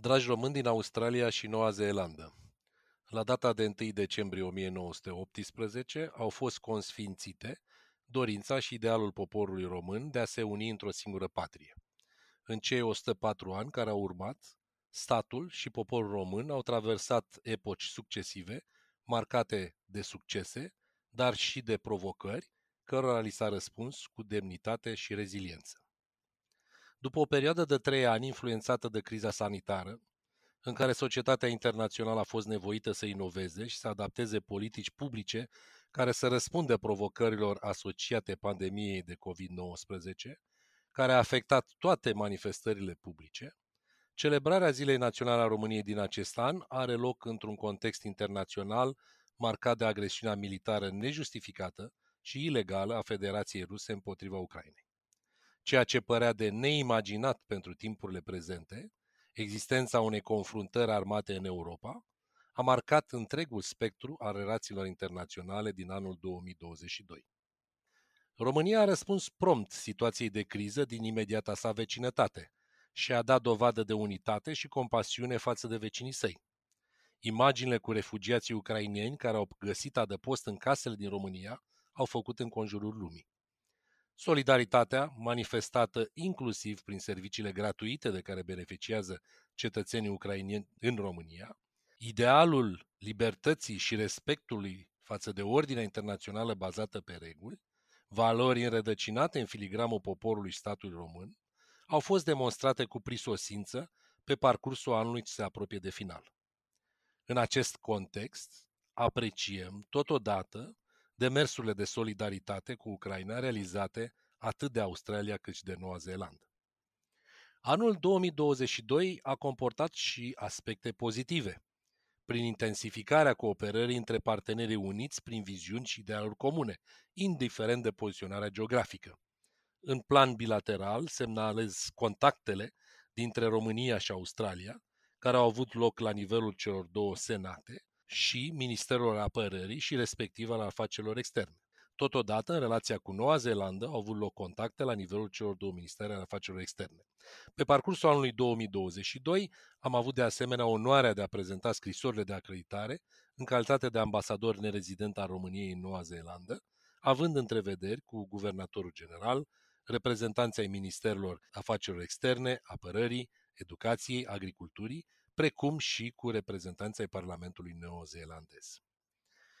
Dragi români din Australia și Noua Zeelandă, la data de 1 decembrie 1918 au fost consfințite dorința și idealul poporului român de a se uni într-o singură patrie. În cei 104 ani care au urmat, statul și poporul român au traversat epoci succesive, marcate de succese, dar și de provocări, cărora li s-a răspuns cu demnitate și reziliență. După o perioadă de trei ani influențată de criza sanitară, în care societatea internațională a fost nevoită să inoveze și să adapteze politici publice care să răspundă provocărilor asociate pandemiei de COVID-19, care a afectat toate manifestările publice, celebrarea Zilei Naționale a României din acest an are loc într-un context internațional marcat de agresiunea militară nejustificată și ilegală a Federației Ruse împotriva Ucrainei. Ceea ce părea de neimaginat pentru timpurile prezente, existența unei confruntări armate în Europa, a marcat întregul spectru al relațiilor internaționale din anul 2022. România a răspuns prompt situației de criză din imediata sa vecinătate și a dat dovadă de unitate și compasiune față de vecinii săi. Imaginile cu refugiații ucrainieni care au găsit adăpost în casele din România au făcut în conjurul lumii. Solidaritatea, manifestată inclusiv prin serviciile gratuite de care beneficiază cetățenii ucrainieni în România, idealul libertății și respectului față de ordinea internațională bazată pe reguli, valori înrădăcinate în filigramul poporului statului român, au fost demonstrate cu prisosință pe parcursul anului ce se apropie de final. În acest context, apreciem totodată demersurile de solidaritate cu Ucraina realizate atât de Australia cât și de Noua Zeelandă. Anul 2022 a comportat și aspecte pozitive, prin intensificarea cooperării între partenerii uniți prin viziuni și idealuri comune, indiferent de poziționarea geografică. În plan bilateral, semnalez contactele dintre România și Australia, care au avut loc la nivelul celor două senate, și Ministerul Apărării și respectiv al afacerilor externe. Totodată, în relația cu Noua Zeelandă au avut loc contacte la nivelul celor două ministere ale afacerilor externe. Pe parcursul anului 2022 am avut de asemenea onoarea de a prezenta scrisorile de acreditare în calitate de ambasador nerezident al României în Noua Zeelandă, având întrevederi cu guvernatorul general, reprezentanții ai ministerilor afacerilor externe, apărării, educației, agriculturii, precum și cu reprezentanții ai Parlamentului neozeelandez.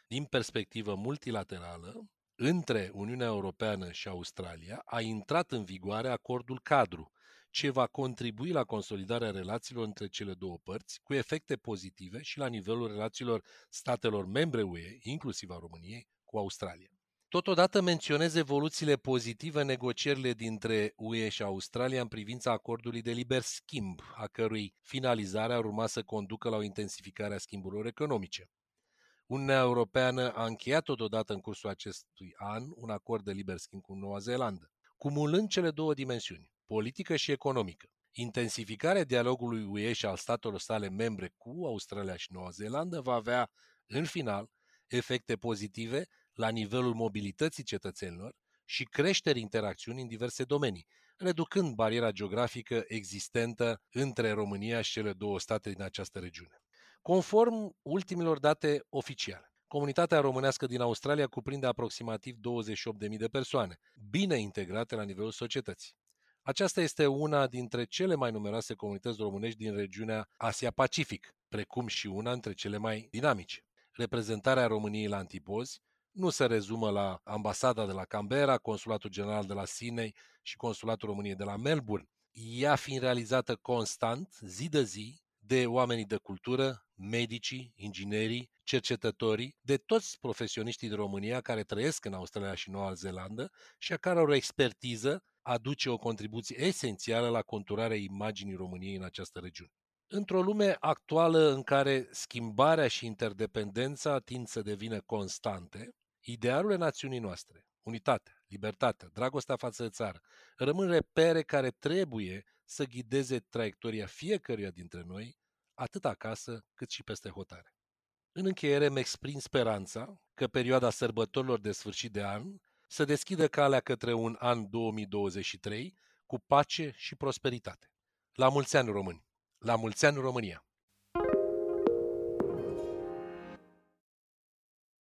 Din perspectivă multilaterală, între Uniunea Europeană și Australia a intrat în vigoare acordul cadru, ce va contribui la consolidarea relațiilor între cele două părți, cu efecte pozitive și la nivelul relațiilor statelor membre UE, inclusiv a României, cu Australia. Totodată menționez evoluțiile pozitive în negocierile dintre UE și Australia în privința acordului de liber schimb, a cărui finalizare ar urma să conducă la o intensificare a schimburilor economice. Uniunea Europeană a încheiat totodată în cursul acestui an un acord de liber schimb cu Noua Zeelandă, cumulând cele două dimensiuni, politică și economică. Intensificarea dialogului UE și al statelor sale membre cu Australia și Noua Zeelandă va avea, în final, efecte pozitive la nivelul mobilității cetățenilor și creșterii interacțiunii în diverse domenii, reducând bariera geografică existentă între România și cele două state din această regiune. Conform ultimilor date oficiale, comunitatea românească din Australia cuprinde aproximativ 28.000 de persoane, bine integrate la nivelul societății. Aceasta este una dintre cele mai numeroase comunități românești din regiunea Asia-Pacific, precum și una dintre cele mai dinamice. Reprezentarea României la Antipozi nu se rezumă la ambasada de la Canberra, consulatul general de la Sydney și consulatul României de la Melbourne, ea fiind realizată constant, zi de zi, de oamenii de cultură, medicii, inginerii, cercetătorii, de toți profesioniștii din România care trăiesc în Australia și Noua Zeelandă și a care o expertiză aduce o contribuție esențială la conturarea imaginii României în această regiune. Într-o lume actuală în care schimbarea și interdependența tind să devină constante, idealurile națiunii noastre, unitatea, libertatea, dragostea față de țară, rămân repere care trebuie să ghideze traiectoria fiecăruia dintre noi, atât acasă cât și peste hotare. În încheiere îmi exprim speranța că perioada sărbătorilor de sfârșit de an să deschidă calea către un an 2023 cu pace și prosperitate. La mulți ani români! La mulți ani România!